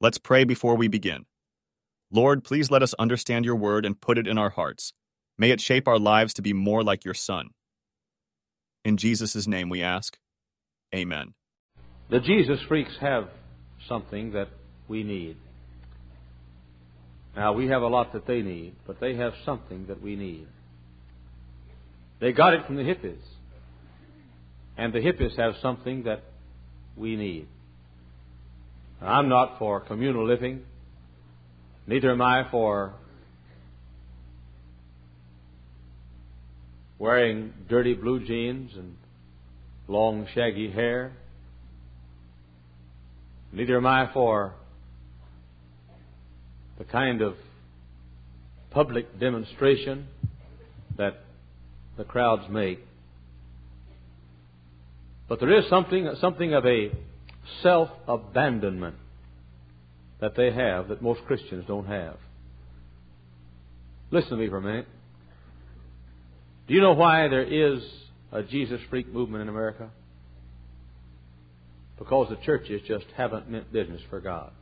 Let's pray before we begin. Lord, please let us understand your word and put it in our hearts. May it shape our lives to be more like your Son. In Jesus' name we ask. Amen. The Jesus freaks have something that we need. Now, we have a lot that they need, but they have something that we need. They got it from the hippies. And the hippies have something that we need. I'm not for communal living. Neither am I for wearing dirty blue jeans and long shaggy hair. Neither am I for the kind of public demonstration that the crowds make. But there is something, something of a self abandonment that they have that most Christians don't have. Listen to me for a minute. Do you know why there is a Jesus freak movement in America? Because the churches just haven't meant business for God.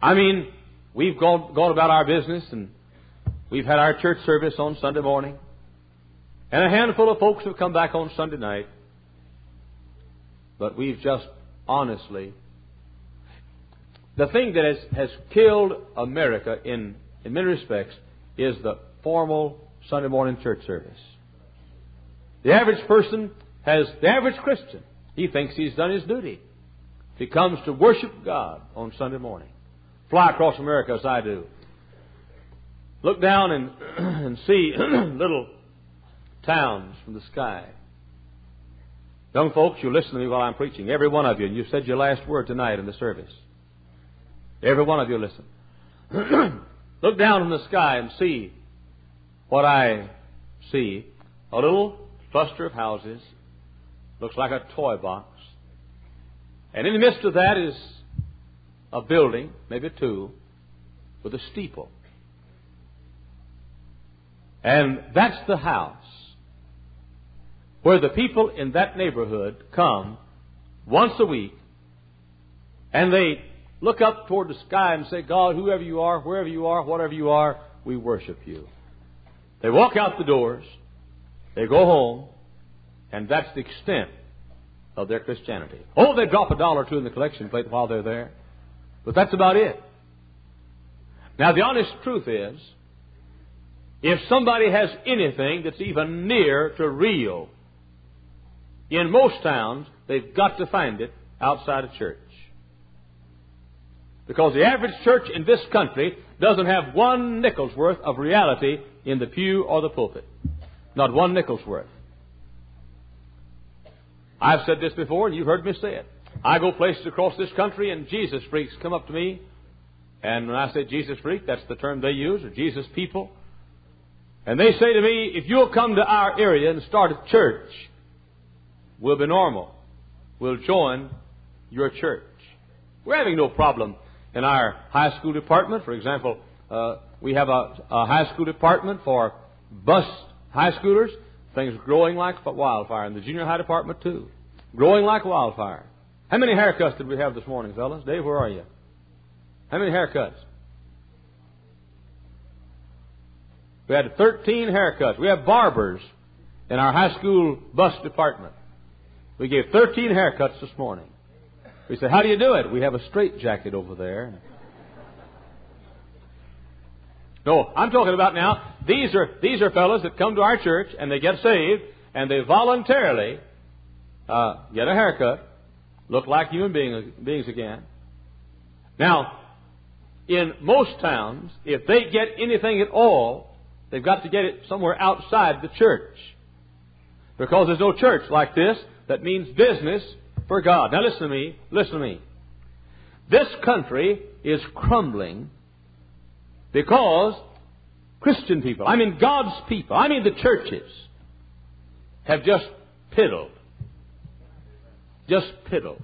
I mean, we've gone, gone about our business and we've had our church service on Sunday morning. And a handful of folks have come back on Sunday night. But we've just honestly. The thing that has, has killed America in, in many respects is the formal Sunday morning church service. The average person has, the average Christian, he thinks he's done his duty. If he comes to worship God on Sunday morning, fly across America as I do, look down and, and see little towns from the sky. Young folks, you listen to me while I'm preaching. Every one of you, and you said your last word tonight in the service. Every one of you listen. Look down from the sky and see what I see. A little cluster of houses. Looks like a toy box. And in the midst of that is a building, maybe two, with a steeple. And that's the house where the people in that neighborhood come once a week and they look up toward the sky and say, God, whoever you are, wherever you are, whatever you are, we worship you. They walk out the doors, they go home, and that's the extent of their Christianity. Oh, they drop a dollar or two in the collection plate while they're there, but that's about it. Now, the honest truth is, if somebody has anything that's even near to real in most towns, they've got to find it outside of church. Because the average church in this country doesn't have one nickel's worth of reality in the pew or the pulpit. Not one nickel's worth. I've said this before, and you've heard me say it. I go places across this country, and Jesus freaks come up to me. And when I say Jesus freak, that's the term they use, or Jesus people. And they say to me, if you'll come to our area and start a church, will be normal. Will join your church. We're having no problem in our high school department. For example, uh, we have a, a, high school department for bus high schoolers. Things growing like wildfire. And the junior high department, too. Growing like wildfire. How many haircuts did we have this morning, fellas? Dave, where are you? How many haircuts? We had 13 haircuts. We have barbers in our high school bus department. We gave 13 haircuts this morning. We said, How do you do it? We have a straight jacket over there. No, I'm talking about now, these are, these are fellows that come to our church and they get saved and they voluntarily uh, get a haircut, look like human being, beings again. Now, in most towns, if they get anything at all, they've got to get it somewhere outside the church. Because there's no church like this that means business for God. Now listen to me. Listen to me. This country is crumbling because Christian people, I mean God's people, I mean the churches, have just piddled. Just piddled.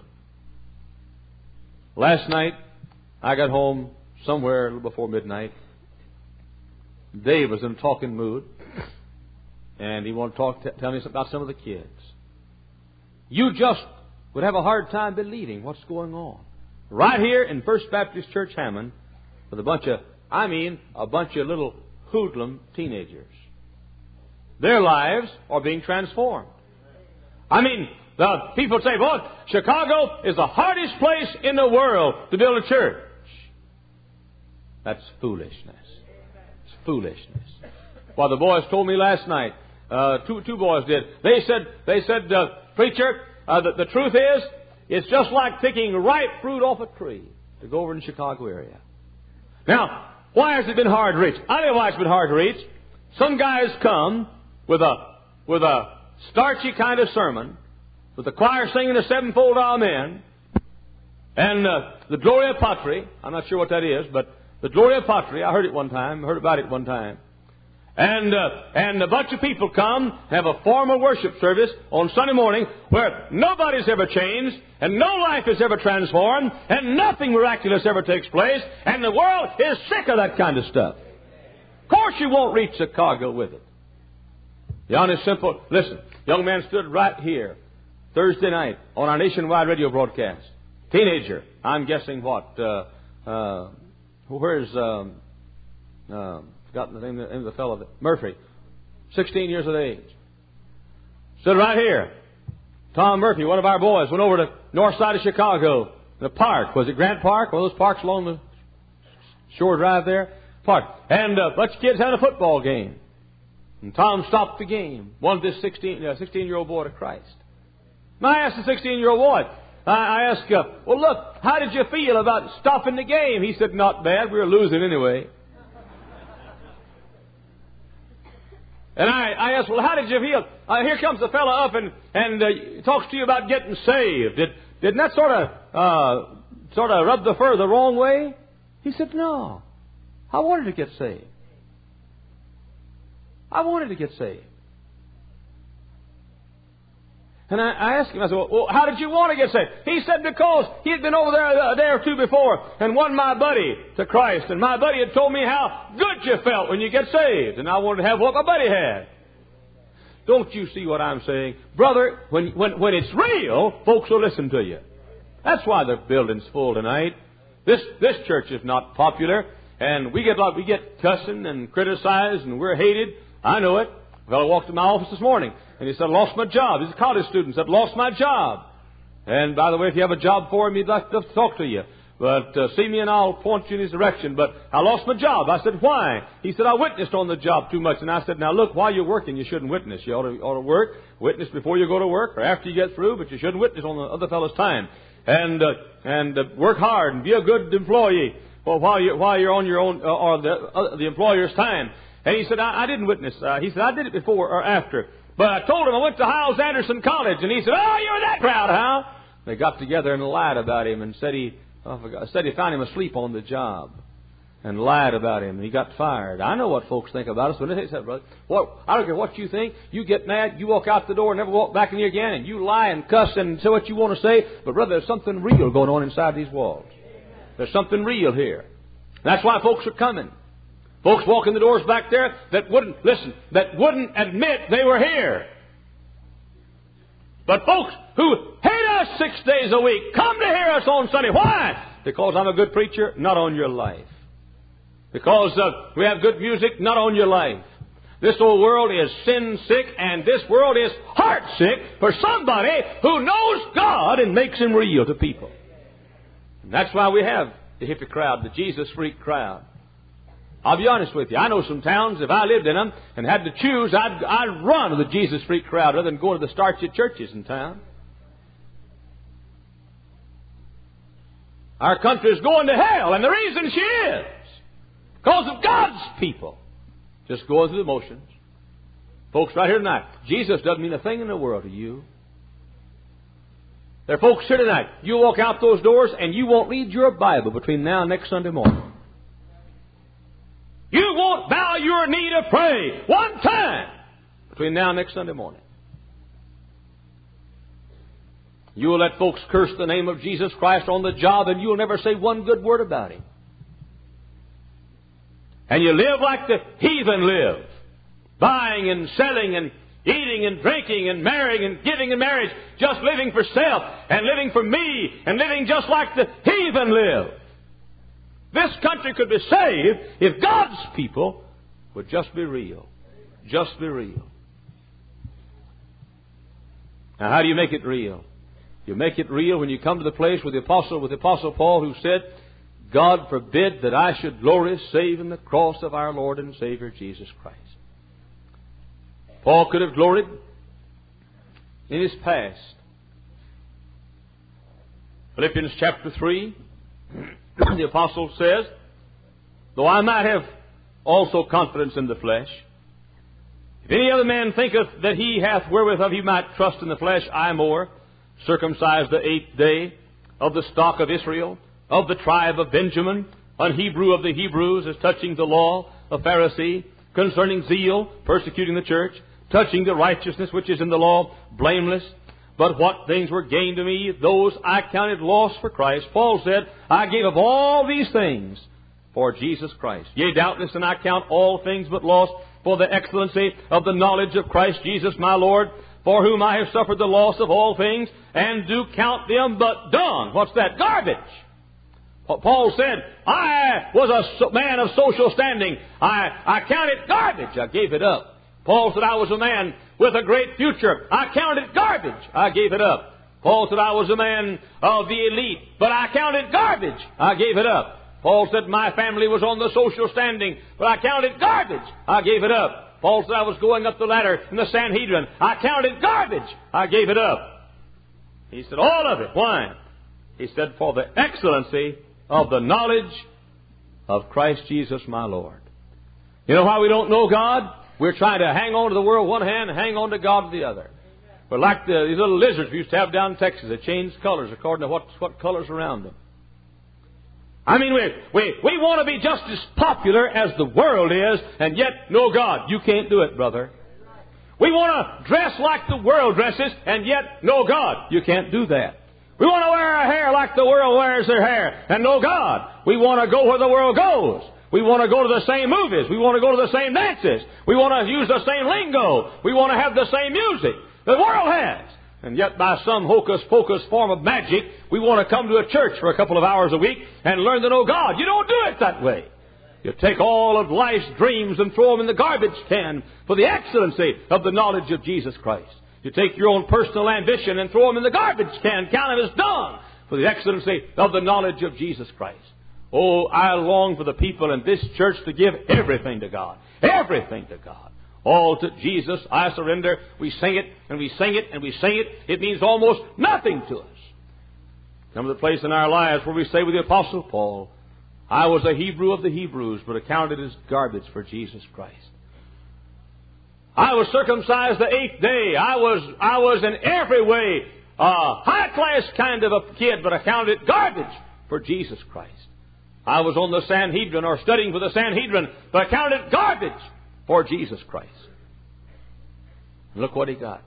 Last night, I got home somewhere a little before midnight. Dave was in a talking mood, and he wanted to talk, tell me about some of the kids. You just would have a hard time believing what's going on. Right here in First Baptist Church Hammond, with a bunch of, I mean, a bunch of little hoodlum teenagers. Their lives are being transformed. I mean, the people say, boy, Chicago is the hardest place in the world to build a church. That's foolishness. It's foolishness. Well, the boys told me last night, uh, two, two boys did. They said, they said, uh, preacher, uh, the, the truth is, it's just like picking ripe fruit off a tree to go over in the Chicago area. Now, why has it been hard to reach? I know why it's been hard to reach. Some guys come with a, with a starchy kind of sermon, with the choir singing the sevenfold Amen, and uh, the Gloria Patri. I'm not sure what that is, but the Gloria Patri. I heard it one time. Heard about it one time. And, uh, and a bunch of people come, have a formal worship service on Sunday morning where nobody's ever changed, and no life is ever transformed, and nothing miraculous ever takes place, and the world is sick of that kind of stuff. Of course you won't reach Chicago with it. The honest, simple, listen, young man stood right here Thursday night on our nationwide radio broadcast. Teenager, I'm guessing what, uh, uh, where's, um, um, forgotten the name, of the fellow, Murphy, 16 years of age. Stood right here. Tom Murphy, one of our boys, went over to north side of Chicago, the park. Was it Grant Park? One of those parks along the shore drive there? Park. And a bunch of kids had a football game. And Tom stopped the game, wanted this 16, uh, 16 year old boy to Christ. And I asked the 16 year old boy, I, I asked, uh, well, look, how did you feel about stopping the game? He said, not bad. We were losing anyway. And I, I asked, well, how did you feel? Uh, here comes the fellow up and, and uh, talks to you about getting saved. Did, didn't that sort of, uh, sort of rub the fur the wrong way? He said, no. I wanted to get saved. I wanted to get saved. And I, I asked him, I said, well, how did you want to get saved? He said, because he had been over there a day or two before and won my buddy to Christ. And my buddy had told me how good you felt when you get saved. And I wanted to have what my buddy had. Don't you see what I'm saying? Brother, when, when, when it's real, folks will listen to you. That's why the building's full tonight. This, this church is not popular. And we get, we get cussing and criticized and we're hated. I know it. A fellow walked in my office this morning and he said, I lost my job. He's a college student. He Said, lost my job. And by the way, if you have a job for him, he'd like to talk to you. But uh, see me and I'll point you in his direction. But I lost my job. I said, why? He said, I witnessed on the job too much. And I said, now look, while you're working, you shouldn't witness. You ought to, ought to work, witness before you go to work or after you get through, but you shouldn't witness on the other fellow's time. And, uh, and uh, work hard and be a good employee well, while, you, while you're on your own, uh, or the, uh, the employer's time. And he said, I, I didn't witness. Uh, he said, I did it before or after. But I told him I went to Hyles Anderson College, and he said, "Oh, you were that crowd, huh?" They got together and lied about him, and said he oh, forgot, said he found him asleep on the job, and lied about him, and he got fired. I know what folks think about us when they say, "Brother, what? I don't care what you think. You get mad, you walk out the door, and never walk back in here again, and you lie and cuss and say what you want to say." But brother, there's something real going on inside these walls. There's something real here. That's why folks are coming. Folks walking the doors back there that wouldn't, listen, that wouldn't admit they were here. But folks who hate us six days a week come to hear us on Sunday. Why? Because I'm a good preacher, not on your life. Because uh, we have good music, not on your life. This old world is sin sick, and this world is heart sick for somebody who knows God and makes Him real to people. And that's why we have the hippie crowd, the Jesus freak crowd. I'll be honest with you. I know some towns, if I lived in them and had to choose, I'd, I'd run to the Jesus freak crowd rather than go to the starchy churches in town. Our country is going to hell, and the reason she is because of God's people just going through the motions. Folks, right here tonight, Jesus doesn't mean a thing in the world to you. There are folks here tonight. You walk out those doors and you won't read your Bible between now and next Sunday morning. You won't bow your knee to pray one time between now and next Sunday morning. You will let folks curse the name of Jesus Christ on the job and you'll never say one good word about Him. And you live like the heathen live, buying and selling and eating and drinking and marrying and giving in marriage, just living for self and living for me and living just like the heathen live. This country could be saved if God's people would just be real. Just be real. Now, how do you make it real? You make it real when you come to the place with the apostle, with the apostle Paul, who said, "God forbid that I should glory save in the cross of our Lord and Savior Jesus Christ." Paul could have gloried in his past. Philippians chapter 3, the apostle says, Though I might have also confidence in the flesh, if any other man thinketh that he hath wherewith of he might trust in the flesh, I more, circumcised the eighth day, of the stock of Israel, of the tribe of Benjamin, an Hebrew of the Hebrews, as touching the law, a Pharisee, concerning zeal, persecuting the church, touching the righteousness which is in the law, blameless. But what things were gained to me, those I counted loss for Christ. Paul said, I gave up all these things for Jesus Christ. Yea, doubtless, and I count all things but loss for the excellency of the knowledge of Christ Jesus my Lord, for whom I have suffered the loss of all things, and do count them but dung. What's that? Garbage. Paul said, I was a man of social standing. I, I counted garbage. I gave it up. Paul said, I was a man with a great future. I counted garbage. I gave it up. Paul said, I was a man of the elite, but I counted garbage. I gave it up. Paul said, my family was on the social standing, but I counted garbage. I gave it up. Paul said, I was going up the ladder in the Sanhedrin. I counted garbage. I gave it up. He said, all of it. Why? He said, for the excellency of the knowledge of Christ Jesus my Lord. You know why we don't know God? We're trying to hang on to the world one hand and hang on to God the other. We're like the, these little lizards we used to have down in Texas that change colors according to what, what colors around them. I mean, we, we, we want to be just as popular as the world is and yet no God. You can't do it, brother. We want to dress like the world dresses and yet no God. You can't do that. We want to wear our hair like the world wears their hair and no God. We want to go where the world goes. We want to go to the same movies. We want to go to the same dances. We want to use the same lingo. We want to have the same music the world has. And yet, by some hocus pocus form of magic, we want to come to a church for a couple of hours a week and learn to know God. You don't do it that way. You take all of life's dreams and throw them in the garbage can for the excellency of the knowledge of Jesus Christ. You take your own personal ambition and throw them in the garbage can, count them as dung for the excellency of the knowledge of Jesus Christ. Oh, I long for the people in this church to give everything to God. Everything to God. All to Jesus I surrender. We sing it and we sing it and we sing it. It means almost nothing to us. Come to the place in our lives where we say with the Apostle Paul, I was a Hebrew of the Hebrews, but accounted as garbage for Jesus Christ. I was circumcised the eighth day. I was, I was in every way a high class kind of a kid, but accounted garbage for Jesus Christ. I was on the Sanhedrin or studying for the Sanhedrin, but I counted garbage for Jesus Christ. look what he got.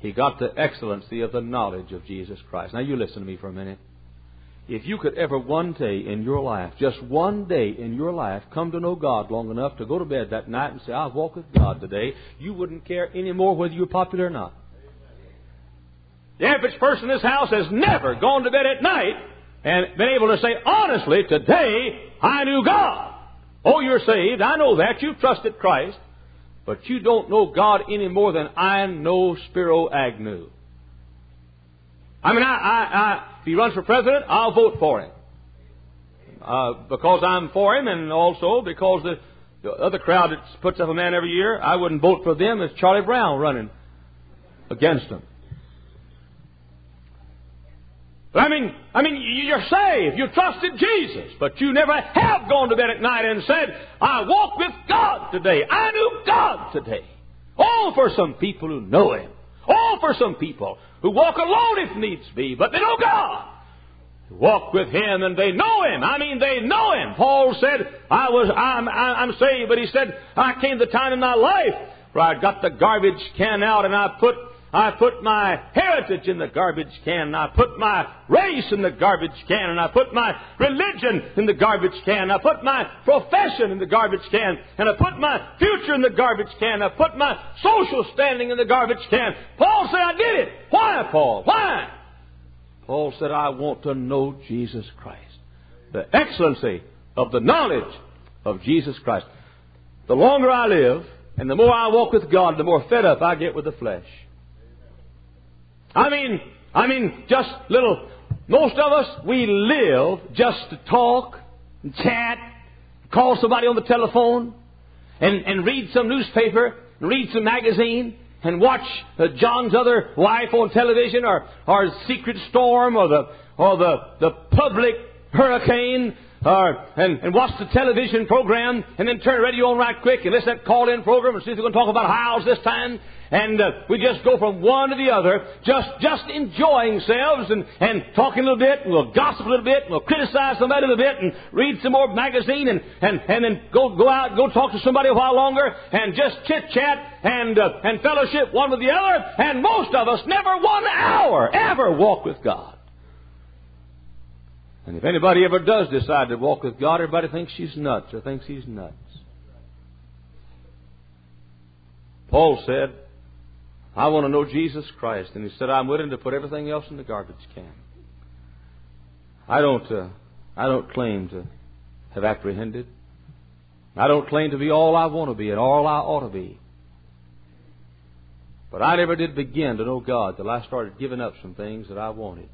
He got the excellency of the knowledge of Jesus Christ. Now you listen to me for a minute. If you could ever one day in your life, just one day in your life, come to know God long enough to go to bed that night and say, I'll walk with God today, you wouldn't care anymore whether you're popular or not. The average person in this house has never gone to bed at night and been able to say, honestly, today I knew God. Oh, you're saved. I know that. You've trusted Christ. But you don't know God any more than I know Spiro Agnew. I mean, I, I, I, if he runs for president, I'll vote for him. Uh, because I'm for him, and also because the, the other crowd that puts up a man every year, I wouldn't vote for them as Charlie Brown running against him. I mean, I mean, you're saved. You trusted Jesus, but you never have gone to bed at night and said, I walk with God today. I knew God today. Oh, for some people who know Him. Oh, for some people who walk alone if needs be, but they know God. Walk with Him and they know Him. I mean, they know Him. Paul said, I was, I'm, I'm saved, but he said, I came the time in my life where I got the garbage can out and I put I put my heritage in the garbage can. I put my race in the garbage can. And I put my religion in the garbage can. I put my profession in the garbage can. And I put my future in the garbage can. I put my social standing in the garbage can. Paul said, I did it. Why, Paul? Why? Paul said, I want to know Jesus Christ. The excellency of the knowledge of Jesus Christ. The longer I live, and the more I walk with God, the more fed up I get with the flesh. I mean, I mean, just little, most of us, we live just to talk and chat, call somebody on the telephone, and, and read some newspaper, and read some magazine, and watch uh, John's other wife on television, or, or Secret Storm, or the, or the, the public hurricane, or, and, and watch the television program, and then turn the radio on right quick, and listen to that call-in program, and see if they're going to talk about house this time, and uh, we just go from one to the other, just just enjoying ourselves and, and talking a little bit, and we'll gossip a little bit, and we'll criticize somebody a little bit, and read some more magazine, and, and, and then go go out, go talk to somebody a while longer, and just chit chat and uh, and fellowship one with the other, and most of us never one hour ever walk with God. And if anybody ever does decide to walk with God, everybody thinks she's nuts or thinks he's nuts. Paul said, I want to know Jesus Christ. And he said, I'm willing to put everything else in the garbage can. I don't, uh, I don't claim to have apprehended. I don't claim to be all I want to be and all I ought to be. But I never did begin to know God till I started giving up some things that I wanted.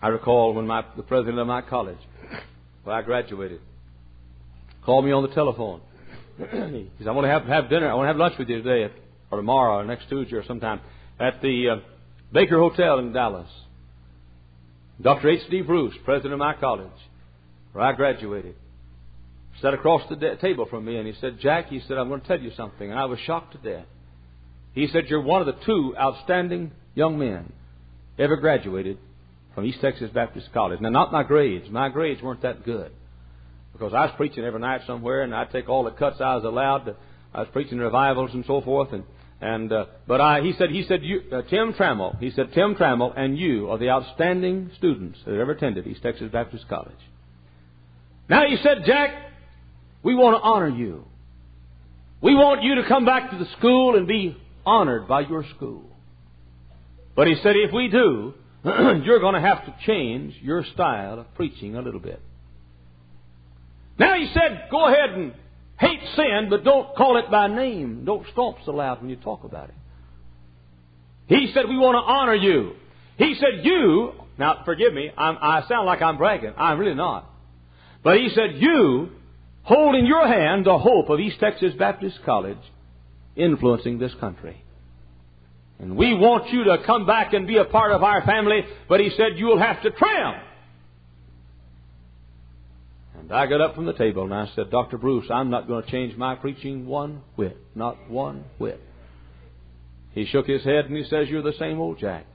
I recall when my, the president of my college, when I graduated, called me on the telephone he said, I want to have, have dinner. I want to have lunch with you today or tomorrow or next Tuesday or sometime at the uh, Baker Hotel in Dallas. Dr. H.D. Bruce, president of my college, where I graduated, sat across the de- table from me and he said, Jack, he said, I'm going to tell you something. And I was shocked to death. He said, You're one of the two outstanding young men ever graduated from East Texas Baptist College. Now, not my grades. My grades weren't that good because I was preaching every night somewhere, and I'd take all the cuts I was allowed. To, I was preaching revivals and so forth, and and uh, but I he said he said you uh, Tim Trammell he said Tim Trammell and you are the outstanding students that ever attended East Texas Baptist College. Now he said, Jack, we want to honor you. We want you to come back to the school and be honored by your school. But he said, if we do, you're going to have to change your style of preaching a little bit. Now he said, go ahead and hate sin, but don't call it by name. Don't stomp so loud when you talk about it. He said, we want to honor you. He said, you, now forgive me, I'm, i sound like I'm bragging. I'm really not. But he said, you hold in your hand the hope of East Texas Baptist College influencing this country. And we want you to come back and be a part of our family, but he said, you'll have to trim. And I got up from the table and I said, Dr. Bruce, I'm not going to change my preaching one whit. Not one whit. He shook his head and he says, You're the same old Jack.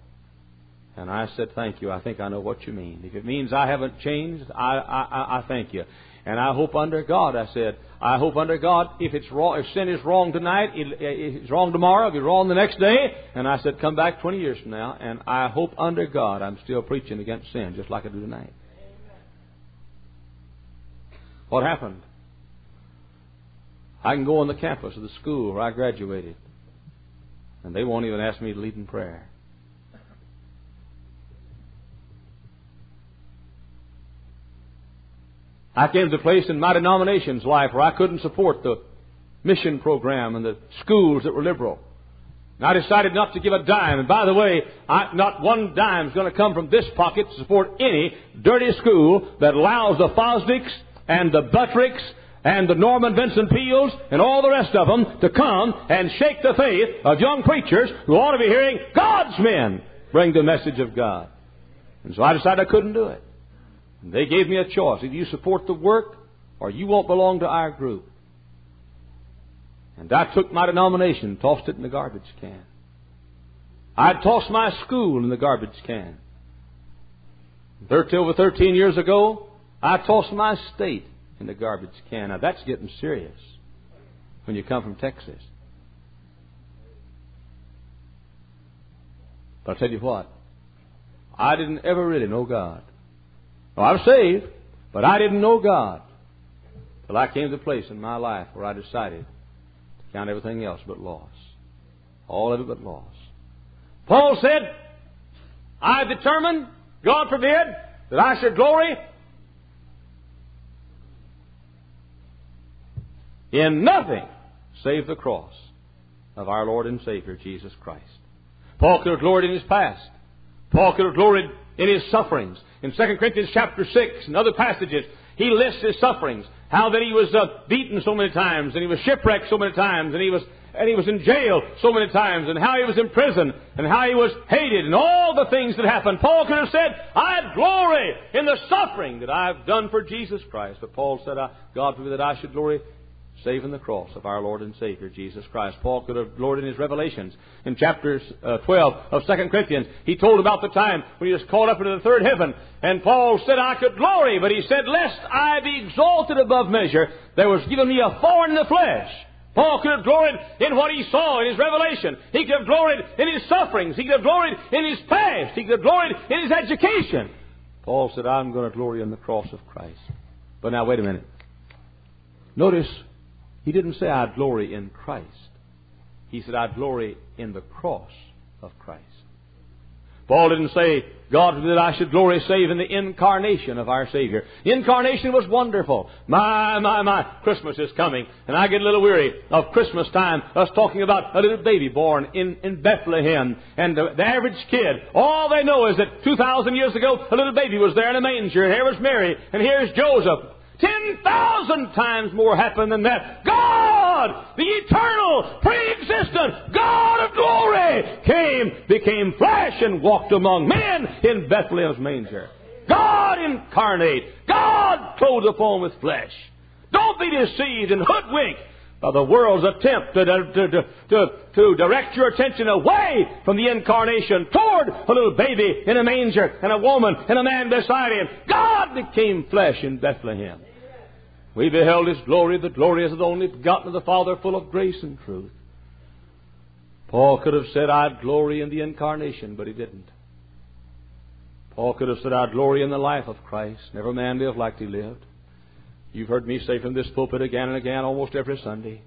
And I said, Thank you. I think I know what you mean. If it means I haven't changed, I, I, I thank you. And I hope under God, I said, I hope under God, if it's wrong, if sin is wrong tonight, it's wrong tomorrow, it'll be wrong the next day. And I said, come back 20 years from now, and I hope under God I'm still preaching against sin, just like I do tonight. What happened? I can go on the campus of the school where I graduated, and they won't even ask me to lead in prayer. I came to a place in my denomination's life where I couldn't support the mission program and the schools that were liberal. And I decided not to give a dime. And by the way, I, not one dime is going to come from this pocket to support any dirty school that allows the Fosdicks and the Buttricks and the Norman Vincent Peales and all the rest of them to come and shake the faith of young preachers who ought to be hearing God's men bring the message of God. And so I decided I couldn't do it. And they gave me a choice. Either you support the work or you won't belong to our group. And I took my denomination and tossed it in the garbage can. I tossed my school in the garbage can. over 13 years ago, I tossed my state in the garbage can. Now that's getting serious when you come from Texas. But I'll tell you what, I didn't ever really know God. Well, I was saved, but I didn't know God till I came to a place in my life where I decided to count everything else but loss. All of it but loss. Paul said, I determined, God forbid, that I should glory in nothing save the cross of our Lord and Savior Jesus Christ. Paul could have gloried in his past. Paul could have gloried in his sufferings. In 2 Corinthians chapter 6 and other passages, he lists his sufferings. How that he was uh, beaten so many times, and he was shipwrecked so many times, and he was and he was in jail so many times, and how he was in prison, and how he was hated, and all the things that happened. Paul could have said, I glory in the suffering that I've done for Jesus Christ. But Paul said, God forbid that I should glory save in the cross of our Lord and Savior, Jesus Christ. Paul could have gloried in his revelations. In chapter uh, 12 of 2 Corinthians, he told about the time when he was called up into the third heaven. And Paul said, I could glory, but he said, lest I be exalted above measure, there was given me a thorn in the flesh. Paul could have gloried in what he saw in his revelation. He could have gloried in his sufferings. He could have gloried in his past. He could have gloried in his education. Paul said, I'm going to glory in the cross of Christ. But now, wait a minute. Notice he didn't say, I'd glory in Christ. He said, I'd glory in the cross of Christ. Paul didn't say, God, that I should glory save in the incarnation of our Savior. The incarnation was wonderful. My, my, my, Christmas is coming, and I get a little weary of Christmas time, us talking about a little baby born in, in Bethlehem, and the, the average kid. All they know is that 2,000 years ago, a little baby was there in a manger, and here was Mary, and here's Joseph. Ten thousand times more happened than that. God, the eternal, pre-existent God of glory, came, became flesh, and walked among men in Bethlehem's manger. God incarnate. God clothed upon with flesh. Don't be deceived and hoodwinked by the world's attempt to, to, to, to, direct your attention away from the incarnation toward a little baby in a manger and a woman and a man beside him. God became flesh in Bethlehem. We beheld His glory, the glory as the only begotten of the Father, full of grace and truth. Paul could have said, I'd glory in the incarnation, but he didn't. Paul could have said, I'd glory in the life of Christ. Never man lived like he lived. You've heard me say from this pulpit again and again, almost every Sunday.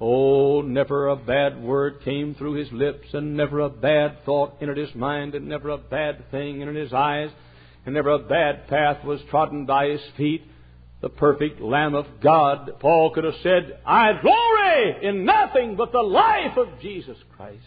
Oh, never a bad word came through his lips, and never a bad thought entered his mind, and never a bad thing entered his eyes, and never a bad path was trodden by his feet the perfect Lamb of God, Paul could have said, I glory in nothing but the life of Jesus Christ.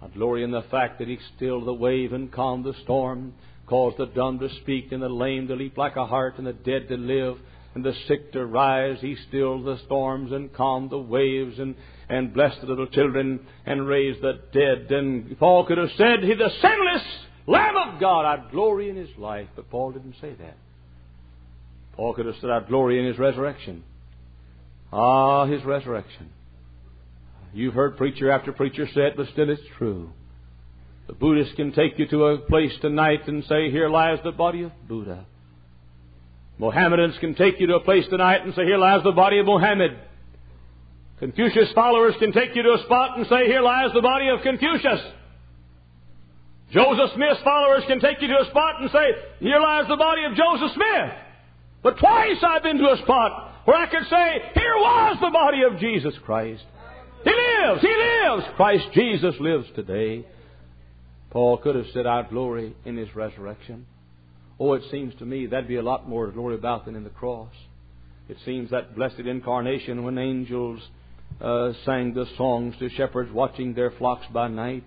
I glory in the fact that He stilled the wave and calmed the storm, caused the dumb to speak and the lame to leap like a hart and the dead to live and the sick to rise. He stilled the storms and calmed the waves and, and blessed the little children and raised the dead. And Paul could have said, He the sinless Lamb of God, I'd glory in His life. But Paul didn't say that. Paul could have said, I'd glory in his resurrection. Ah, his resurrection. You've heard preacher after preacher say it, but still it's true. The Buddhist can take you to a place tonight and say, Here lies the body of Buddha. Mohammedans can take you to a place tonight and say, Here lies the body of Mohammed. Confucius followers can take you to a spot and say, Here lies the body of Confucius. Joseph Smith's followers can take you to a spot and say, Here lies the body of Joseph Smith. But twice I've been to a spot where I could say, here was the body of Jesus Christ. He lives! He lives! Christ Jesus lives today. Paul could have said, I'd glory in his resurrection. Oh, it seems to me that'd be a lot more to glory about than in the cross. It seems that blessed incarnation when angels uh, sang the songs to shepherds watching their flocks by night,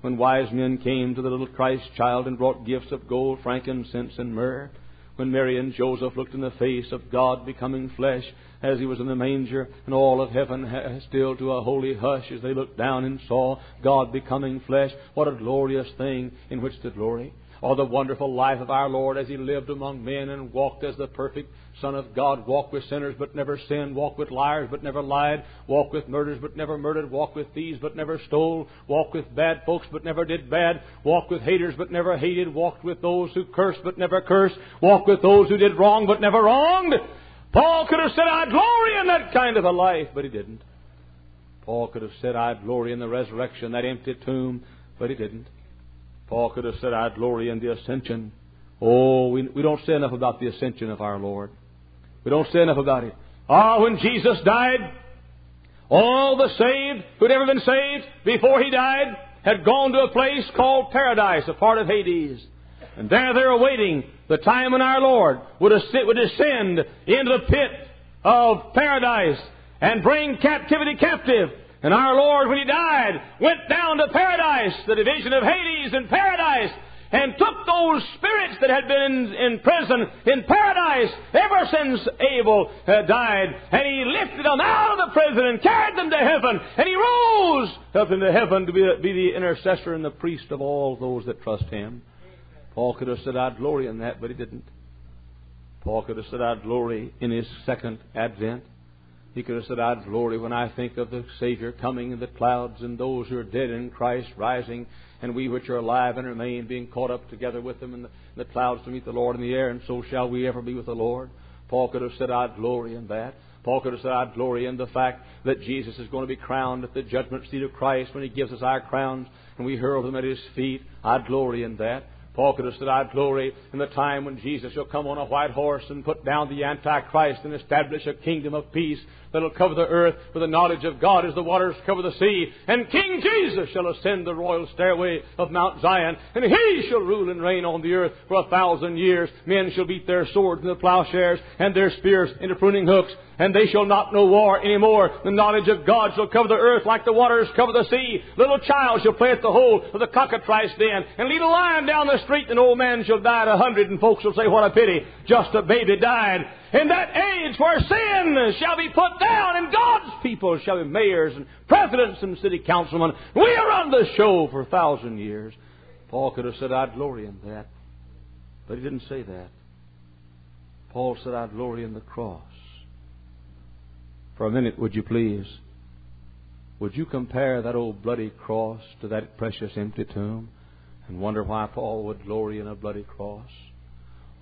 when wise men came to the little Christ child and brought gifts of gold, frankincense, and myrrh when Mary and Joseph looked in the face of God becoming flesh as he was in the manger, and all of heaven still to a holy hush as they looked down and saw God becoming flesh. What a glorious thing in which to glory. Or the wonderful life of our Lord as He lived among men and walked as the perfect Son of God, walked with sinners but never sinned, walked with liars but never lied, walked with murderers but never murdered, walked with thieves but never stole, walked with bad folks but never did bad, walked with haters but never hated, walked with those who cursed but never cursed, walked with those who did wrong but never wronged. Paul could have said, I glory in that kind of a life, but he didn't. Paul could have said, I glory in the resurrection, that empty tomb, But he didn't. Paul could have said, I glory in the ascension. Oh, we, we don't say enough about the ascension of our Lord. We don't say enough about it. Ah, when Jesus died, all the saved who'd ever been saved before he died had gone to a place called paradise, a part of Hades. And there they're awaiting the time when our Lord would, would descend into the pit of paradise and bring captivity captive. And our Lord, when He died, went down to paradise, the division of Hades and paradise, and took those spirits that had been in, in prison in paradise ever since Abel uh, died, and he lifted them out of the prison and carried them to heaven, and he rose up into heaven to be, be the intercessor and the priest of all those that trust him. Paul could have said, I'd glory in that, but he didn't. Paul could have said, I'd glory in his second advent. He could have said, I'd glory when I think of the Savior coming in the clouds and those who are dead in Christ rising and we which are alive and remain being caught up together with them in the, in the clouds to meet the Lord in the air, and so shall we ever be with the Lord. Paul could have said, I'd glory in that. Paul could have said, I'd glory in the fact that Jesus is going to be crowned at the judgment seat of Christ when He gives us our crowns and we hurl them at His feet. I'd glory in that. Paul could have said, I'd glory in the time when Jesus shall come on a white horse and put down the Antichrist and establish a kingdom of peace that'll cover the earth with the knowledge of God as the waters cover the sea. And King Jesus shall ascend the royal stairway of Mount Zion, and he shall rule and reign on the earth for a thousand years. Men shall beat their swords into plowshares and their spears into pruning hooks, and they shall not know war any more. The knowledge of God shall cover the earth like the waters cover the sea. Little child shall play at the hole of the cockatrice den, and lead a lion down the street, and old man shall die at a hundred, and folks will say, What a pity, just a baby died. In that age where sin shall be put down, and God's people shall be mayors and presidents and city councilmen. We are on the show for a thousand years. Paul could have said, I'd glory in that. But he didn't say that. Paul said, I'd glory in the cross. For a minute, would you please? Would you compare that old bloody cross to that precious empty tomb and wonder why Paul would glory in a bloody cross?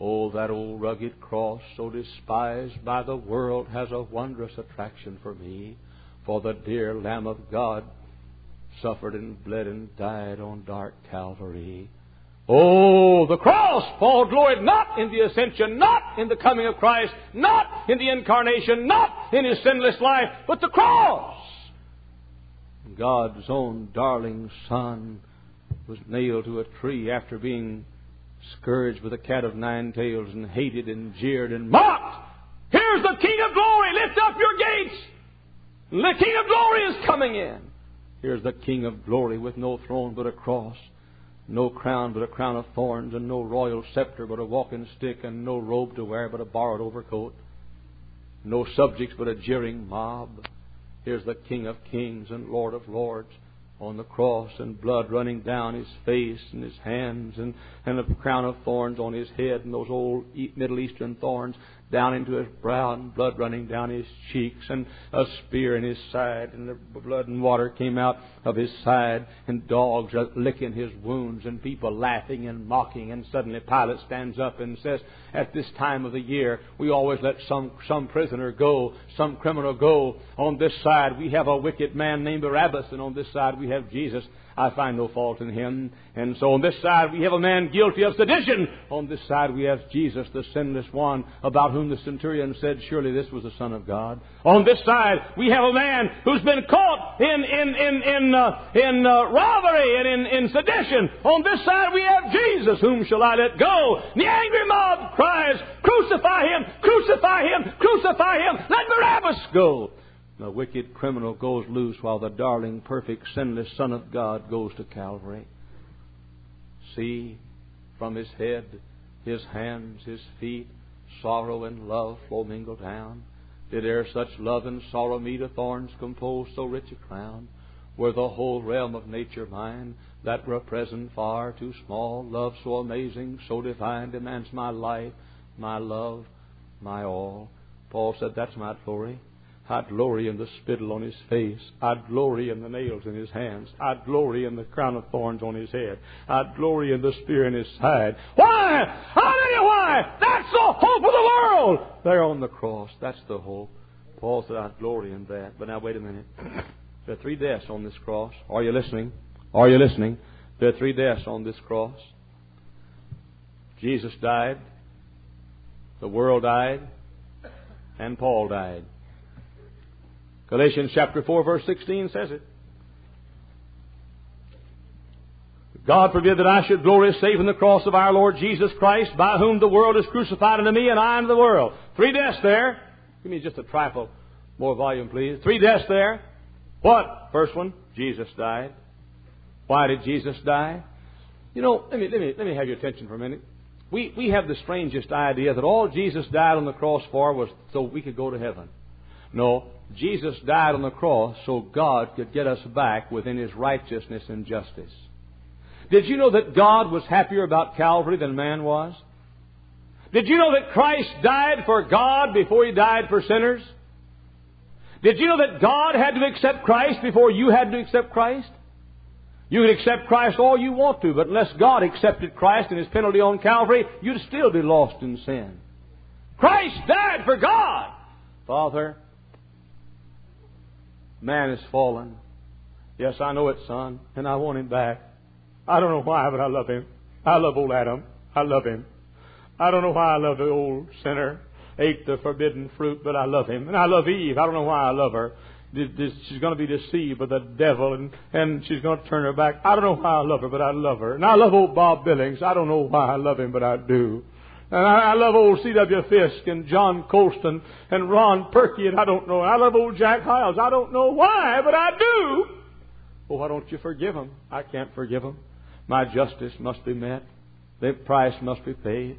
Oh, that old rugged cross, so despised by the world, has a wondrous attraction for me. For the dear Lamb of God suffered and bled and died on dark Calvary. Oh, the cross! Paul gloried not in the ascension, not in the coming of Christ, not in the incarnation, not in his sinless life, but the cross! God's own darling Son was nailed to a tree after being scourged with a cat of nine tails and hated and jeered and mocked. Here's the King of glory. Lift up your gates. The King of glory is coming in. Here's the King of glory with no throne but a cross, no crown but a crown of thorns, and no royal scepter but a walking stick, and no robe to wear but a borrowed overcoat, no subjects but a jeering mob. Here's the King of kings and Lord of lords on the cross and blood running down his face and his hands and, and a crown of thorns on his head and those old Middle Eastern thorns down into his brow and blood running down his cheeks and a spear in his side and the blood and water came out of his side and dogs licking his wounds and people laughing and mocking and suddenly Pilate stands up and says at this time of the year we always let some some prisoner go some criminal go. On this side we have a wicked man named Barabbas and on this side we have Jesus I find no fault in him. And so on this side we have a man guilty of sedition. On this side we have Jesus, the sinless one, about whom the centurion said, Surely this was the Son of God. On this side we have a man who's been caught in, in, in, in, uh, in uh, robbery and in, in sedition. On this side we have Jesus, whom shall I let go? The angry mob cries, Crucify him! Crucify him! Crucify him! Let Barabbas go! The wicked criminal goes loose while the darling, perfect, sinless Son of God goes to Calvary. See, from his head, his hands, his feet, sorrow and love flow mingled down. Did e'er such love and sorrow meet a thorns compose so rich a crown? Were the whole realm of nature mine, that were present far too small, love so amazing, so divine, demands my life, my love, my all. Paul said, That's my glory. I'd glory in the spittle on his face. I'd glory in the nails in his hands. I'd glory in the crown of thorns on his head. I'd glory in the spear in his side. Why? I'll tell you why. That's the hope of the world. There on the cross. That's the hope. Paul said, I'd glory in that. But now, wait a minute. There are three deaths on this cross. Are you listening? Are you listening? There are three deaths on this cross. Jesus died, the world died, and Paul died. Galatians chapter 4 verse 16 says it. God forbid that I should glory save in the cross of our Lord Jesus Christ, by whom the world is crucified unto me, and I unto the world. Three deaths there. Give me just a trifle more volume, please. Three deaths there. What? First one, Jesus died. Why did Jesus die? You know, let me, let me, let me have your attention for a minute. We, we have the strangest idea that all Jesus died on the cross for was so we could go to heaven. No, Jesus died on the cross so God could get us back within His righteousness and justice. Did you know that God was happier about Calvary than man was? Did you know that Christ died for God before He died for sinners? Did you know that God had to accept Christ before you had to accept Christ? You can accept Christ all you want to, but unless God accepted Christ and His penalty on Calvary, you'd still be lost in sin. Christ died for God. Father, man is fallen. Yes, I know it, son, and I want him back. I don't know why, but I love him. I love old Adam. I love him. I don't know why I love the old sinner. Ate the forbidden fruit, but I love him. And I love Eve. I don't know why I love her. She's going to be deceived by the devil and, and she's going to turn her back. I don't know why I love her, but I love her. And I love old Bob Billings. I don't know why I love him, but I do. And I, I love old C.W. Fisk and John Colston and Ron Perky, and I don't know. I love old Jack Hyles. I don't know why, but I do. Well, why don't you forgive them? I can't forgive them. My justice must be met. The price must be paid.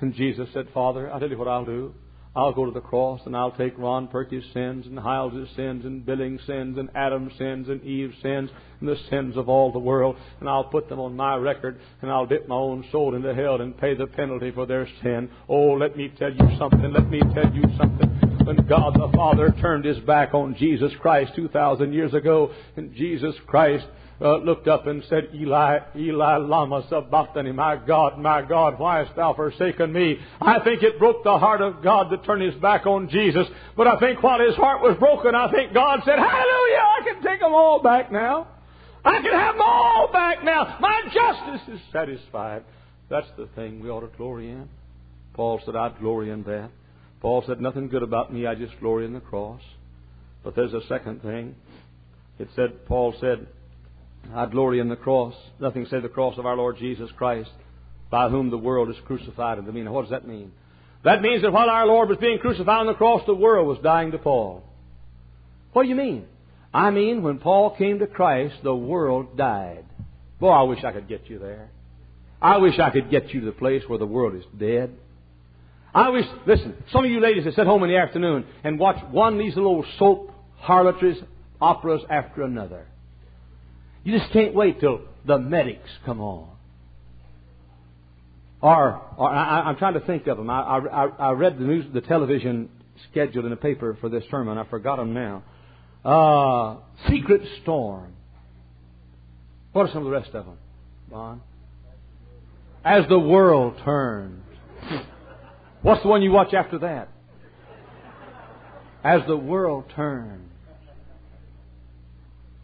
And Jesus said, Father, I'll tell you what I'll do. I'll go to the cross and I'll take Ron Perky's sins and Hyles' sins and Billings' sins and Adam's sins and Eve's sins and the sins of all the world and I'll put them on my record and I'll dip my own soul into hell and pay the penalty for their sin. Oh, let me tell you something. Let me tell you something. When God the Father turned his back on Jesus Christ 2,000 years ago and Jesus Christ uh, looked up and said, Eli, Eli, lama sabachthani, my God, my God, why hast thou forsaken me? I think it broke the heart of God to turn his back on Jesus. But I think while his heart was broken, I think God said, Hallelujah, I can take them all back now. I can have them all back now. My justice is satisfied. That's the thing we ought to glory in. Paul said, I'd glory in that. Paul said, nothing good about me, I just glory in the cross. But there's a second thing. It said, Paul said, I glory in the cross. Nothing save the cross of our Lord Jesus Christ, by whom the world is crucified unto me. Now, what does that mean? That means that while our Lord was being crucified on the cross, the world was dying to Paul. What do you mean? I mean, when Paul came to Christ, the world died. Boy, I wish I could get you there. I wish I could get you to the place where the world is dead. I wish, listen, some of you ladies that sit home in the afternoon and watch one of these little soap harlotries operas after another. You just can't wait till the medics come on. Or, or I, am trying to think of them. I, I, I read the news, the television schedule in the paper for this sermon. I forgot them now. Uh, Secret Storm. What are some of the rest of them, Bon? As the world turns. What's the one you watch after that? As the world turns.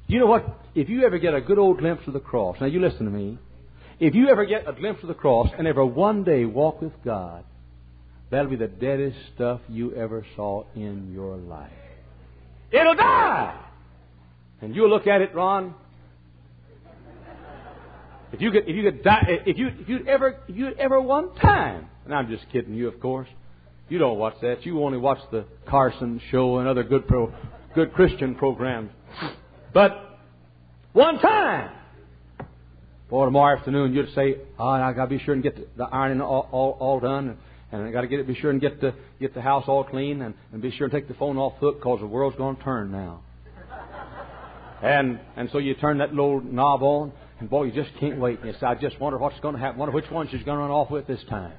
You know what? If you ever get a good old glimpse of the cross, now you listen to me. If you ever get a glimpse of the cross and ever one day walk with God, that'll be the deadest stuff you ever saw in your life. It'll die! And you'll look at it, Ron. If you could, if you get, die, if you, if you ever, if you ever one time, and I'm just kidding you, of course. You don't watch that. You only watch the Carson show and other good pro, good Christian programs. But one time, boy, tomorrow afternoon you'd say, "Oh, I got to be sure and get the, the ironing all, all, all done, and, and I got to get it, be sure and get the get the house all clean, and, and be sure and take the phone off hook because the world's going to turn now." and and so you turn that little knob on, and boy, you just can't wait. And you say, "I just wonder what's going to happen. Wonder which one she's going to run off with this time."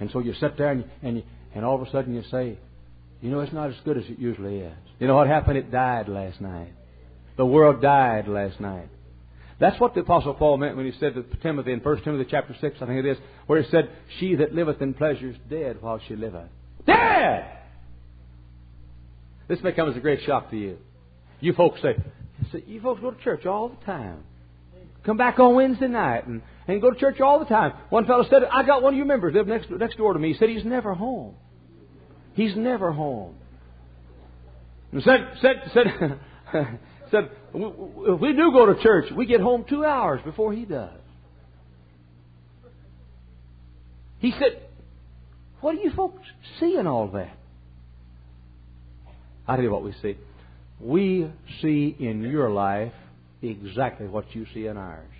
And so you sit there and and and all of a sudden you say, "You know, it's not as good as it usually is." You know what happened? It died last night. The world died last night. That's what the Apostle Paul meant when he said to Timothy in 1 Timothy chapter 6, I think it is, where he said, She that liveth in pleasure is dead while she liveth. Dead! This may come as a great shock to you. You folks say, you folks go to church all the time. Come back on Wednesday night and, and go to church all the time. One fellow said, I got one of your members lived next, next door to me. He said he's never home. He's never home. And said, said, said, said, if we do go to church, we get home two hours before he does. He said, What do you folks see in all that? I tell you what we see. We see in your life exactly what you see in ours.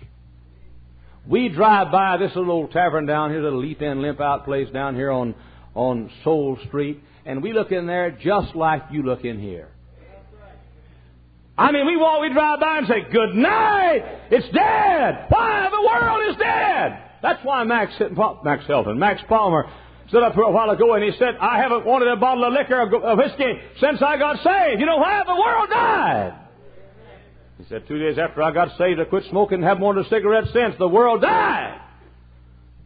We drive by this little tavern down here, little leap in, limp out place down here on, on Soul Street, and we look in there just like you look in here. I mean, we walk, we drive by and say, Good night! It's dead! Why? The world is dead! That's why Max, Max Hilton, Max Palmer stood up here a while ago and he said, I haven't wanted a bottle of liquor or whiskey since I got saved. You know why? The world died. He said, two days after I got saved, I quit smoking and haven't wanted a cigarette since. The world died.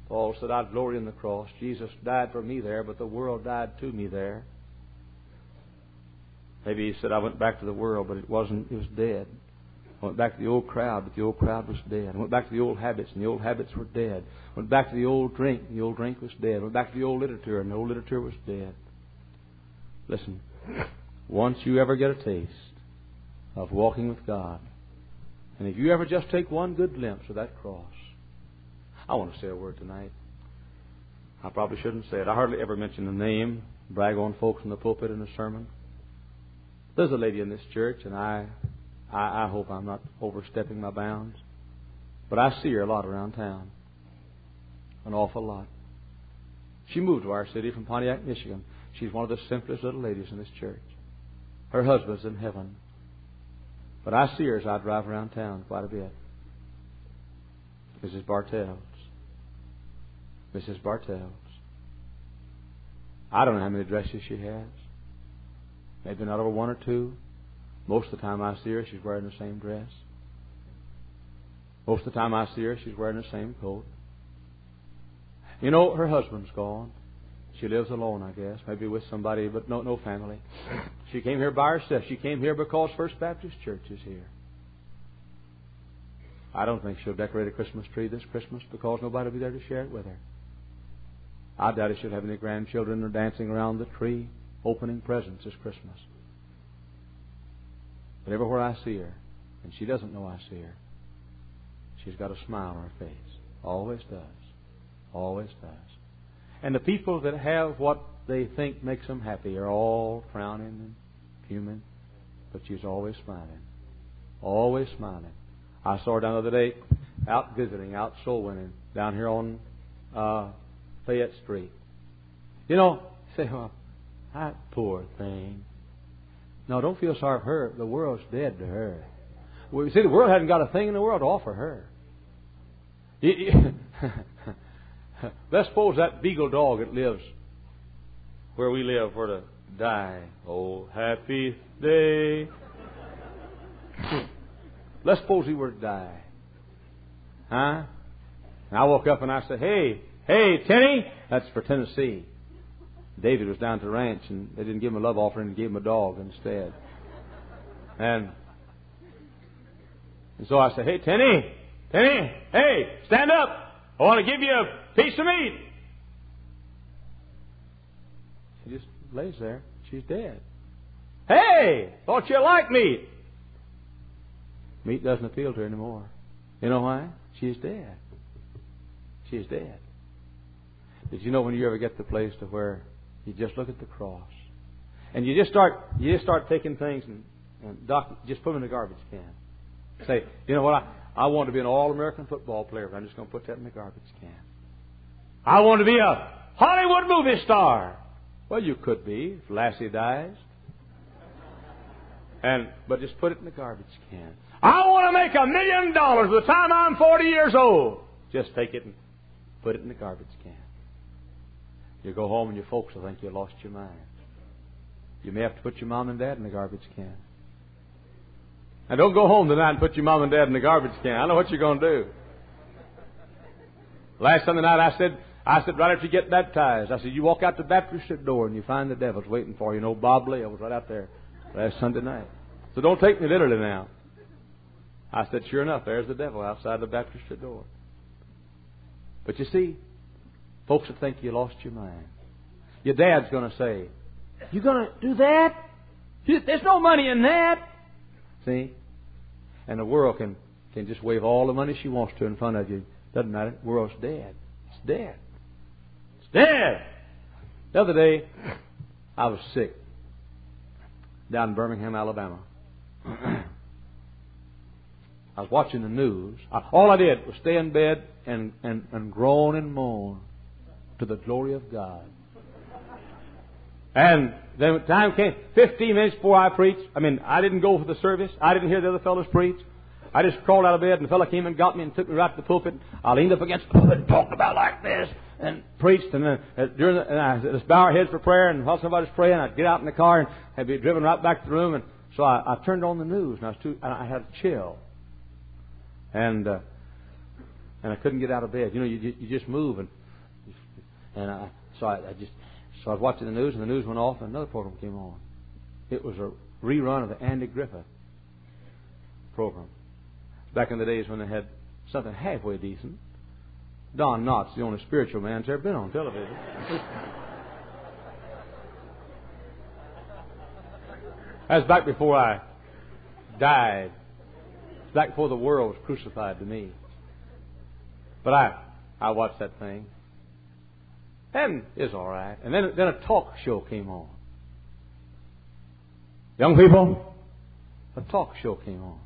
Paul said, I'd glory in the cross. Jesus died for me there, but the world died to me there. Maybe he said, I went back to the world, but it wasn't, it was dead. I went back to the old crowd, but the old crowd was dead. I went back to the old habits, and the old habits were dead. I went back to the old drink, and the old drink was dead. I went back to the old literature, and the old literature was dead. Listen, once you ever get a taste of walking with God, and if you ever just take one good glimpse of that cross, I want to say a word tonight. I probably shouldn't say it. I hardly ever mention the name, brag on folks in the pulpit in a sermon. There's a lady in this church, and I, I, I hope I'm not overstepping my bounds, but I see her a lot around town. An awful lot. She moved to our city from Pontiac, Michigan. She's one of the simplest little ladies in this church. Her husband's in heaven. But I see her as I drive around town quite a bit. Mrs. Bartels. Mrs. Bartels. I don't know how many dresses she has. Maybe not over one or two. Most of the time I see her, she's wearing the same dress. Most of the time I see her, she's wearing the same coat. You know, her husband's gone. She lives alone, I guess, maybe with somebody, but no, no family. She came here by herself. She came here because First Baptist Church is here. I don't think she'll decorate a Christmas tree this Christmas because nobody will be there to share it with her. I doubt if she'll have any grandchildren or dancing around the tree opening presents this Christmas. But everywhere I see her, and she doesn't know I see her, she's got a smile on her face. Always does. Always does. And the people that have what they think makes them happy are all frowning and fuming, but she's always smiling. Always smiling. I saw her down the other day out visiting, out soul winning, down here on uh, Fayette Street. You know, say, well, that poor thing. No, don't feel sorry for her. The world's dead to her. Well, you see, the world hasn't got a thing in the world to offer her. Let's suppose that beagle dog that lives where we live were to die. Oh, happy day. Let's suppose he were to die. Huh? And I woke up and I said, Hey, hey, Tenny. That's for Tennessee. David was down to the ranch and they didn't give him a love offering and gave him a dog instead. And, and so I said, Hey, Tenny, Tenny, hey, stand up. I want to give you a piece of meat. She just lays there. She's dead. Hey, thought you liked meat. Meat doesn't appeal to her anymore. You know why? She's dead. She's dead. Did you know when you ever get to the place to where you just look at the cross. And you just start you just start taking things and, and doc, just put them in the garbage can. Say, you know what, I, I want to be an all American football player, but I'm just gonna put that in the garbage can. I want to be a Hollywood movie star. Well, you could be if Lassie dies. And but just put it in the garbage can. I want to make a million dollars by the time I'm 40 years old. Just take it and put it in the garbage can. You go home and your folks will think you lost your mind. You may have to put your mom and dad in the garbage can. Now don't go home tonight and put your mom and dad in the garbage can. I know what you're going to do. Last Sunday night I said, I said, right after you get baptized, I said, you walk out the baptistry door and you find the devil's waiting for you. You know, Bob Lee, I was right out there last Sunday night. So don't take me literally now. I said, Sure enough, there's the devil outside the Baptist door. But you see, folks will think you lost your mind. Your dad's going to say, You going to do that? There's no money in that. See? And the world can, can just wave all the money she wants to in front of you. Doesn't matter. The world's dead. It's dead. It's dead. The other day, I was sick down in Birmingham, Alabama. I was watching the news. I, all I did was stay in bed and, and, and groan and moan to the glory of God. And then time came, 15 minutes before I preached, I mean, I didn't go for the service. I didn't hear the other fellows preach. I just crawled out of bed and the fellow came and got me and took me right to the pulpit. I leaned up against the pulpit and talked about like this and preached. And then uh, during the, and I just bow our heads for prayer and while somebody's praying, I'd get out in the car and I'd be driven right back to the room. And so I, I turned on the news and I was too, and I had a chill. And, uh, and I couldn't get out of bed. You know, you, you just move and, and I, so I, I just, so I was watching the news and the news went off and another program came on. It was a rerun of the Andy Griffith program. Back in the days when they had something halfway decent. Don Knotts, the only spiritual man that's ever been on television. That's back before I died. It's back before the world was crucified to me. But I, I watched that thing. And it's all right. And then, then a talk show came on. Young people, a talk show came on.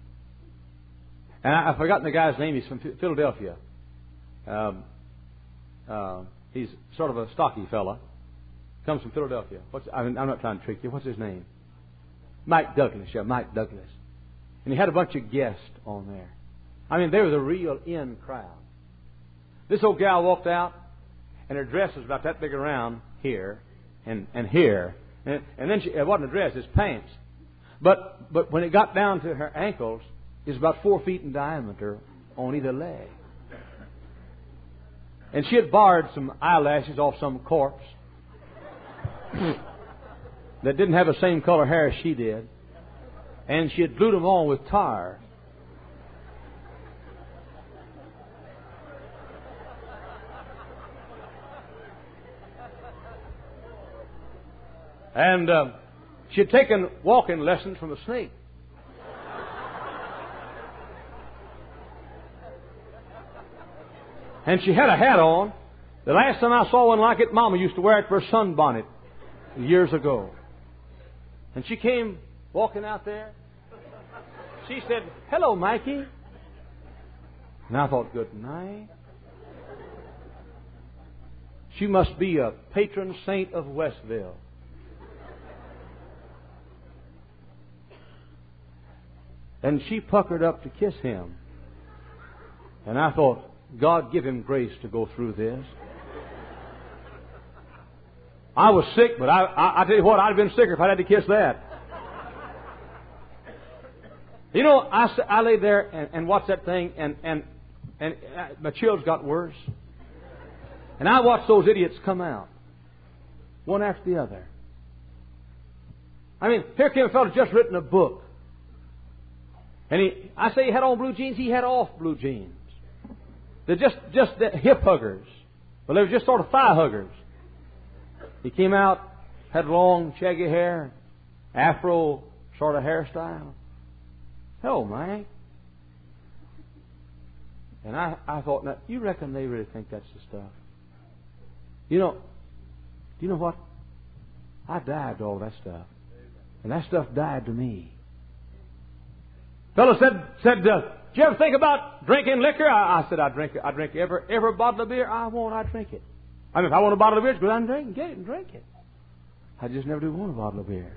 And I, I've forgotten the guy's name. He's from Philadelphia. Um, uh, he's sort of a stocky fella. Comes from Philadelphia. What's, I mean, I'm not trying to trick you. What's his name? Mike Douglas. Yeah, Mike Douglas. And he had a bunch of guests on there. I mean, there was a real in crowd. This old gal walked out, and her dress was about that big around here and, and here. And, and then she, it wasn't a dress, it's pants. But, but when it got down to her ankles, it was about four feet in diameter on either leg. And she had borrowed some eyelashes off some corpse that didn't have the same color hair as she did. And she had glued them on with tar. And uh, she had taken walking lessons from a snake. And she had a hat on. The last time I saw one like it, Mama used to wear it for a sunbonnet years ago. And she came walking out there. She said, Hello, Mikey. And I thought, Good night. She must be a patron saint of Westville. And she puckered up to kiss him. And I thought, God give him grace to go through this. I was sick, but I, I, I tell you what, I'd have been sicker if I'd had to kiss that. You know, I, I lay there and, and watched that thing, and, and, and uh, my chills got worse. And I watched those idiots come out, one after the other. I mean, here came a fellow just written a book. And he, I say he had on blue jeans, he had off blue jeans. They're just, just the hip huggers. Well, they were just sort of thigh huggers. He came out, had long, shaggy hair, afro sort of hairstyle. Hello, Mike. And I, I thought, now, you reckon they really think that's the stuff? You know, do you know what? I died to all that stuff. And that stuff died to me. Fellow said, said, uh, you ever think about drinking liquor? I, I said, I drink it. I drink every, every bottle of beer I want, I drink it. I mean, if I want a bottle of beer, go down and drink get it and drink it. I just never do want a bottle of beer.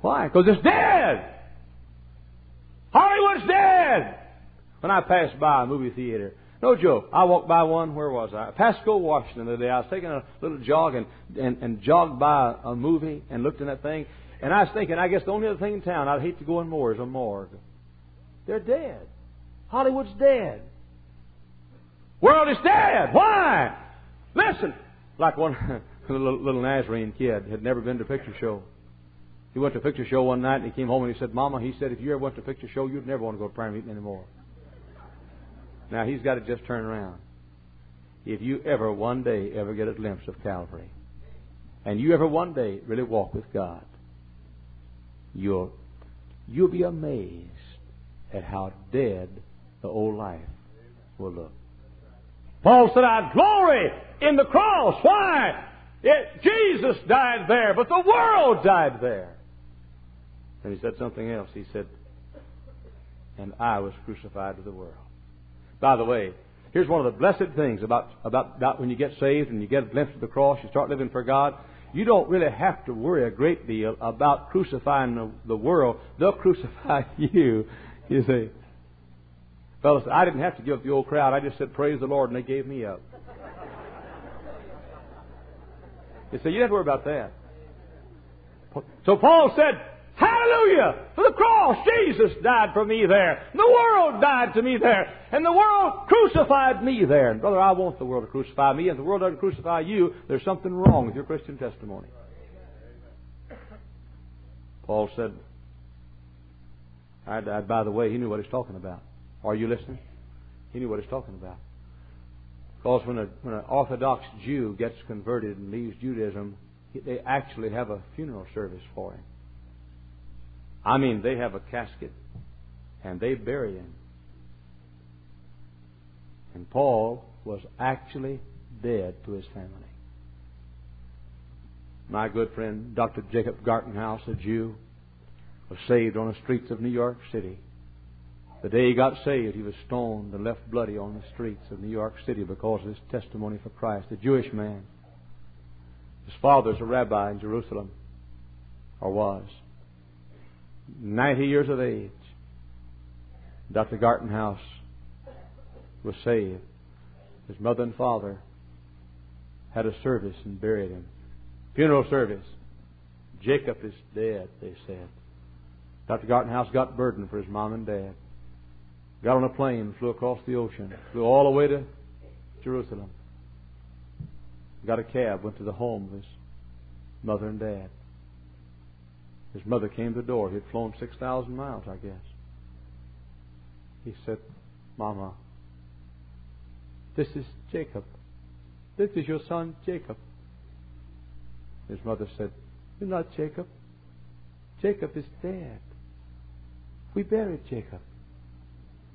Why? Because it's dead. Hollywood's dead. When I passed by a movie theater, no joke, I walked by one, where was I? Pasco, Washington, the other day. I was taking a little jog and, and, and jogged by a movie and looked in that thing. And I was thinking, I guess the only other thing in town I'd hate to go in more is a morgue. They're dead. Hollywood's dead. World is dead. Why? Listen, like one little, Nazarene kid had never been to a picture show. He went to a picture show one night and he came home and he said, Mama, he said, if you ever went to a picture show, you'd never want to go to prayer meeting anymore. Now he's got to just turn around. If you ever one day ever get a glimpse of Calvary, and you ever one day really walk with God, you'll you'll be amazed at how dead the old life will look. Paul said, I glory in the cross. Why? It, Jesus died there, but the world died there. And he said something else. He said, and I was crucified to the world. By the way, here's one of the blessed things about, about, about when you get saved and you get a glimpse of the cross, you start living for God. You don't really have to worry a great deal about crucifying the, the world. They'll crucify you, you see. Fellas, I didn't have to give up the old crowd. I just said, Praise the Lord, and they gave me up. You see, you don't have to worry about that. So Paul said, Hallelujah! For the cross, Jesus died for me there. The world died to me there. And the world crucified me there. And brother, I want the world to crucify me. If the world doesn't crucify you, there's something wrong with your Christian testimony. Paul said, I died by the way. He knew what he's talking about. Are you listening? He knew what he's talking about. Because when, a, when an Orthodox Jew gets converted and leaves Judaism, they actually have a funeral service for him. I mean, they have a casket and they bury him. And Paul was actually dead to his family. My good friend, Dr. Jacob Gartenhaus, a Jew, was saved on the streets of New York City. The day he got saved, he was stoned and left bloody on the streets of New York City because of his testimony for Christ. A Jewish man. His father's a rabbi in Jerusalem, or was. 90 years of age, Dr. Gartenhaus was saved. His mother and father had a service and buried him. Funeral service. Jacob is dead, they said. Dr. Gartenhaus got burden for his mom and dad. Got on a plane, flew across the ocean, flew all the way to Jerusalem. Got a cab, went to the home of his mother and dad. His mother came to the door. He had flown 6,000 miles, I guess. He said, Mama, this is Jacob. This is your son, Jacob. His mother said, You're not Jacob. Jacob is dead. We buried Jacob.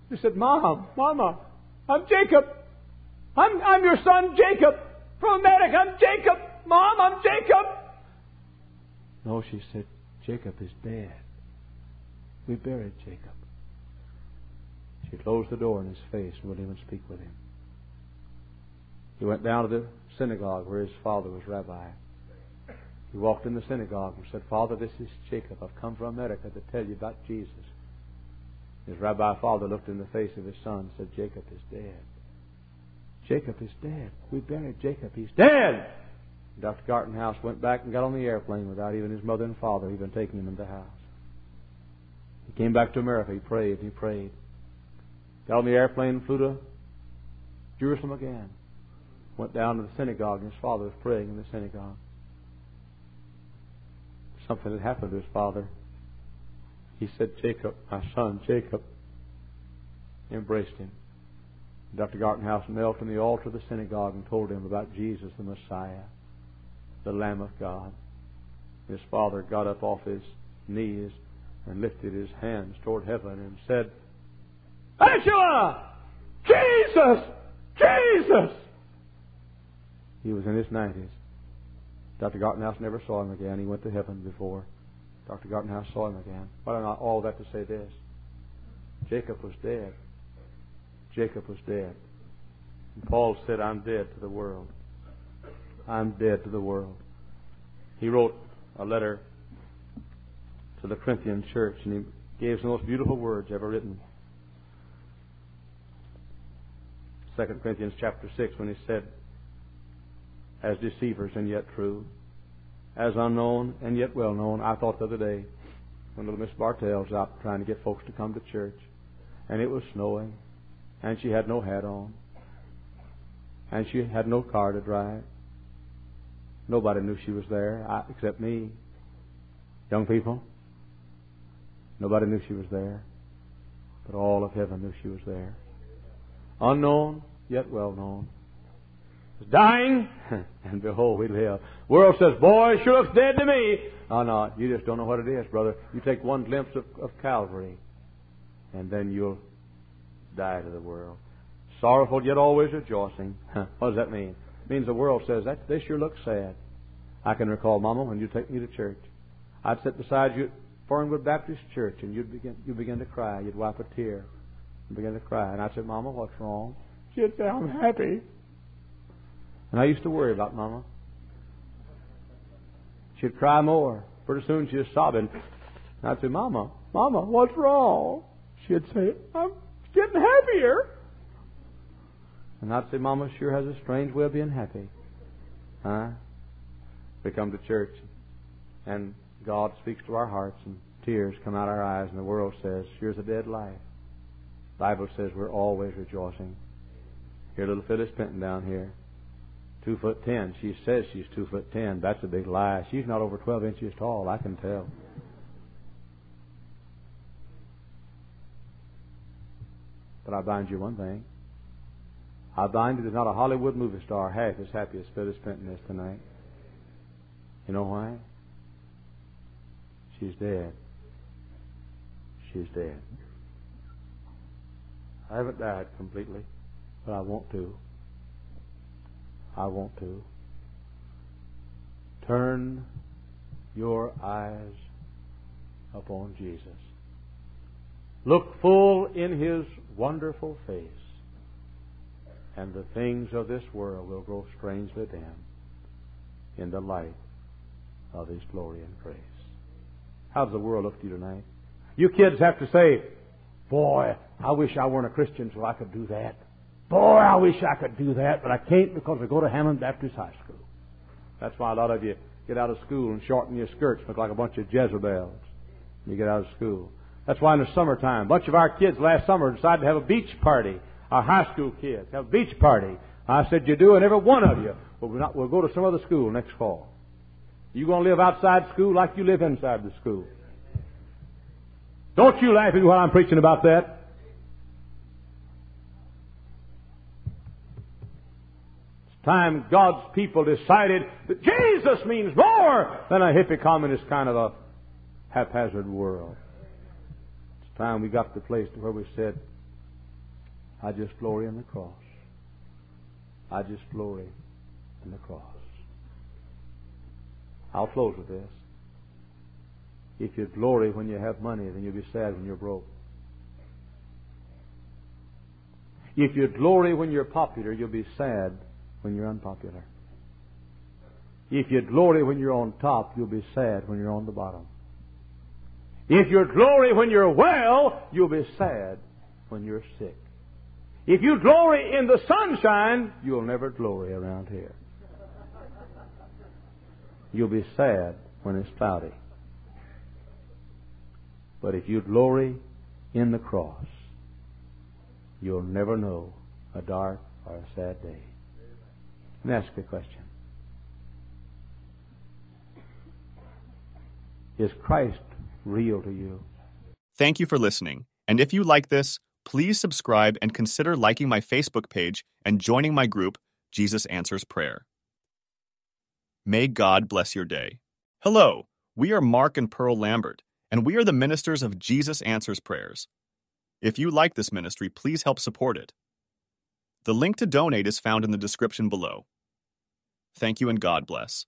He said, Mom, Mama, I'm Jacob. I'm, I'm your son, Jacob. From America, I'm Jacob. Mom, I'm Jacob. No, she said, Jacob is dead. We buried Jacob. She closed the door in his face and wouldn't even speak with him. He went down to the synagogue where his father was rabbi. He walked in the synagogue and said, Father, this is Jacob. I've come from America to tell you about Jesus. His rabbi father looked in the face of his son and said, Jacob is dead. Jacob is dead. We buried Jacob. He's dead. Dr. Gartenhaus went back and got on the airplane without even his mother and father even taking him into the house. He came back to America. He prayed and he prayed. Got on the airplane and flew to Jerusalem again. Went down to the synagogue and his father was praying in the synagogue. Something had happened to his father. He said, Jacob, my son, Jacob. Embraced him. Dr. Gartenhaus knelt on the altar of the synagogue and told him about Jesus, the Messiah the Lamb of God. His father got up off his knees and lifted his hands toward heaven and said, Yeshua! Jesus! Jesus! He was in his 90s. Dr. Gartenhaus never saw him again. He went to heaven before Dr. Gartenhaus saw him again. But I not all that to say this. Jacob was dead. Jacob was dead. And Paul said, I'm dead to the world. I'm dead to the world. He wrote a letter to the Corinthian church, and he gave some of the most beautiful words ever written. 2 Corinthians chapter 6, when he said, As deceivers and yet true, as unknown and yet well known. I thought the other day, when little Miss Bartell was out trying to get folks to come to church, and it was snowing, and she had no hat on, and she had no car to drive, Nobody knew she was there I, except me. Young people, nobody knew she was there, but all of heaven knew she was there. Unknown, yet well known. Dying, and behold, we live. World says, boy, sure looks dead to me. Oh, no, you just don't know what it is, brother. You take one glimpse of, of Calvary, and then you'll die to the world. Sorrowful, yet always rejoicing. what does that mean? Means the world says, that this sure looks sad. I can recall, Mama, when you take me to church. I'd sit beside you at Fernwood Baptist Church, and you'd begin, you'd begin to cry. You'd wipe a tear and begin to cry. And I'd say, Mama, what's wrong? She'd say, I'm happy. And I used to worry about Mama. She'd cry more. Pretty soon she was sobbing. And I'd say, Mama, Mama, what's wrong? She'd say, I'm getting happier. And I'd say, Mama sure has a strange way of being happy. Huh? We come to church and God speaks to our hearts and tears come out our eyes and the world says, here's a dead life. The Bible says we're always rejoicing. Here little Phyllis Penton down here. Two foot ten. She says she's two foot ten. That's a big lie. She's not over twelve inches tall, I can tell. But I bind you one thing. I bind you there's not a Hollywood movie star half as happy as Phyllis Penton is tonight. You know why? She's dead. She's dead. I haven't died completely, but I want to. I want to. Turn your eyes upon Jesus. Look full in His wonderful face, and the things of this world will grow strangely dim in the light of His glory and grace. How does the world look to you tonight? You kids have to say, Boy, I wish I weren't a Christian so I could do that. Boy, I wish I could do that, but I can't because I go to Hammond Baptist High School. That's why a lot of you get out of school and shorten your skirts, look like a bunch of Jezebels. when You get out of school. That's why in the summertime, a bunch of our kids last summer decided to have a beach party. Our high school kids have a beach party. I said, you do, and every one of you. We'll, not, we'll go to some other school next fall. You going to live outside school like you live inside the school. Don't you laugh at me while I'm preaching about that. It's time God's people decided that Jesus means more than a hippie communist kind of a haphazard world. It's time we got to the place to where we said, I just glory in the cross. I just glory in the cross. I'll close with this. If you glory when you have money, then you'll be sad when you're broke. If you glory when you're popular, you'll be sad when you're unpopular. If you glory when you're on top, you'll be sad when you're on the bottom. If you glory when you're well, you'll be sad when you're sick. If you glory in the sunshine, you'll never glory around here. You'll be sad when it's cloudy. But if you glory in the cross, you'll never know a dark or a sad day. Let me ask you a question. Is Christ real to you? Thank you for listening. And if you like this, please subscribe and consider liking my Facebook page and joining my group, Jesus Answers Prayer. May God bless your day. Hello, we are Mark and Pearl Lambert, and we are the ministers of Jesus Answers Prayers. If you like this ministry, please help support it. The link to donate is found in the description below. Thank you and God bless.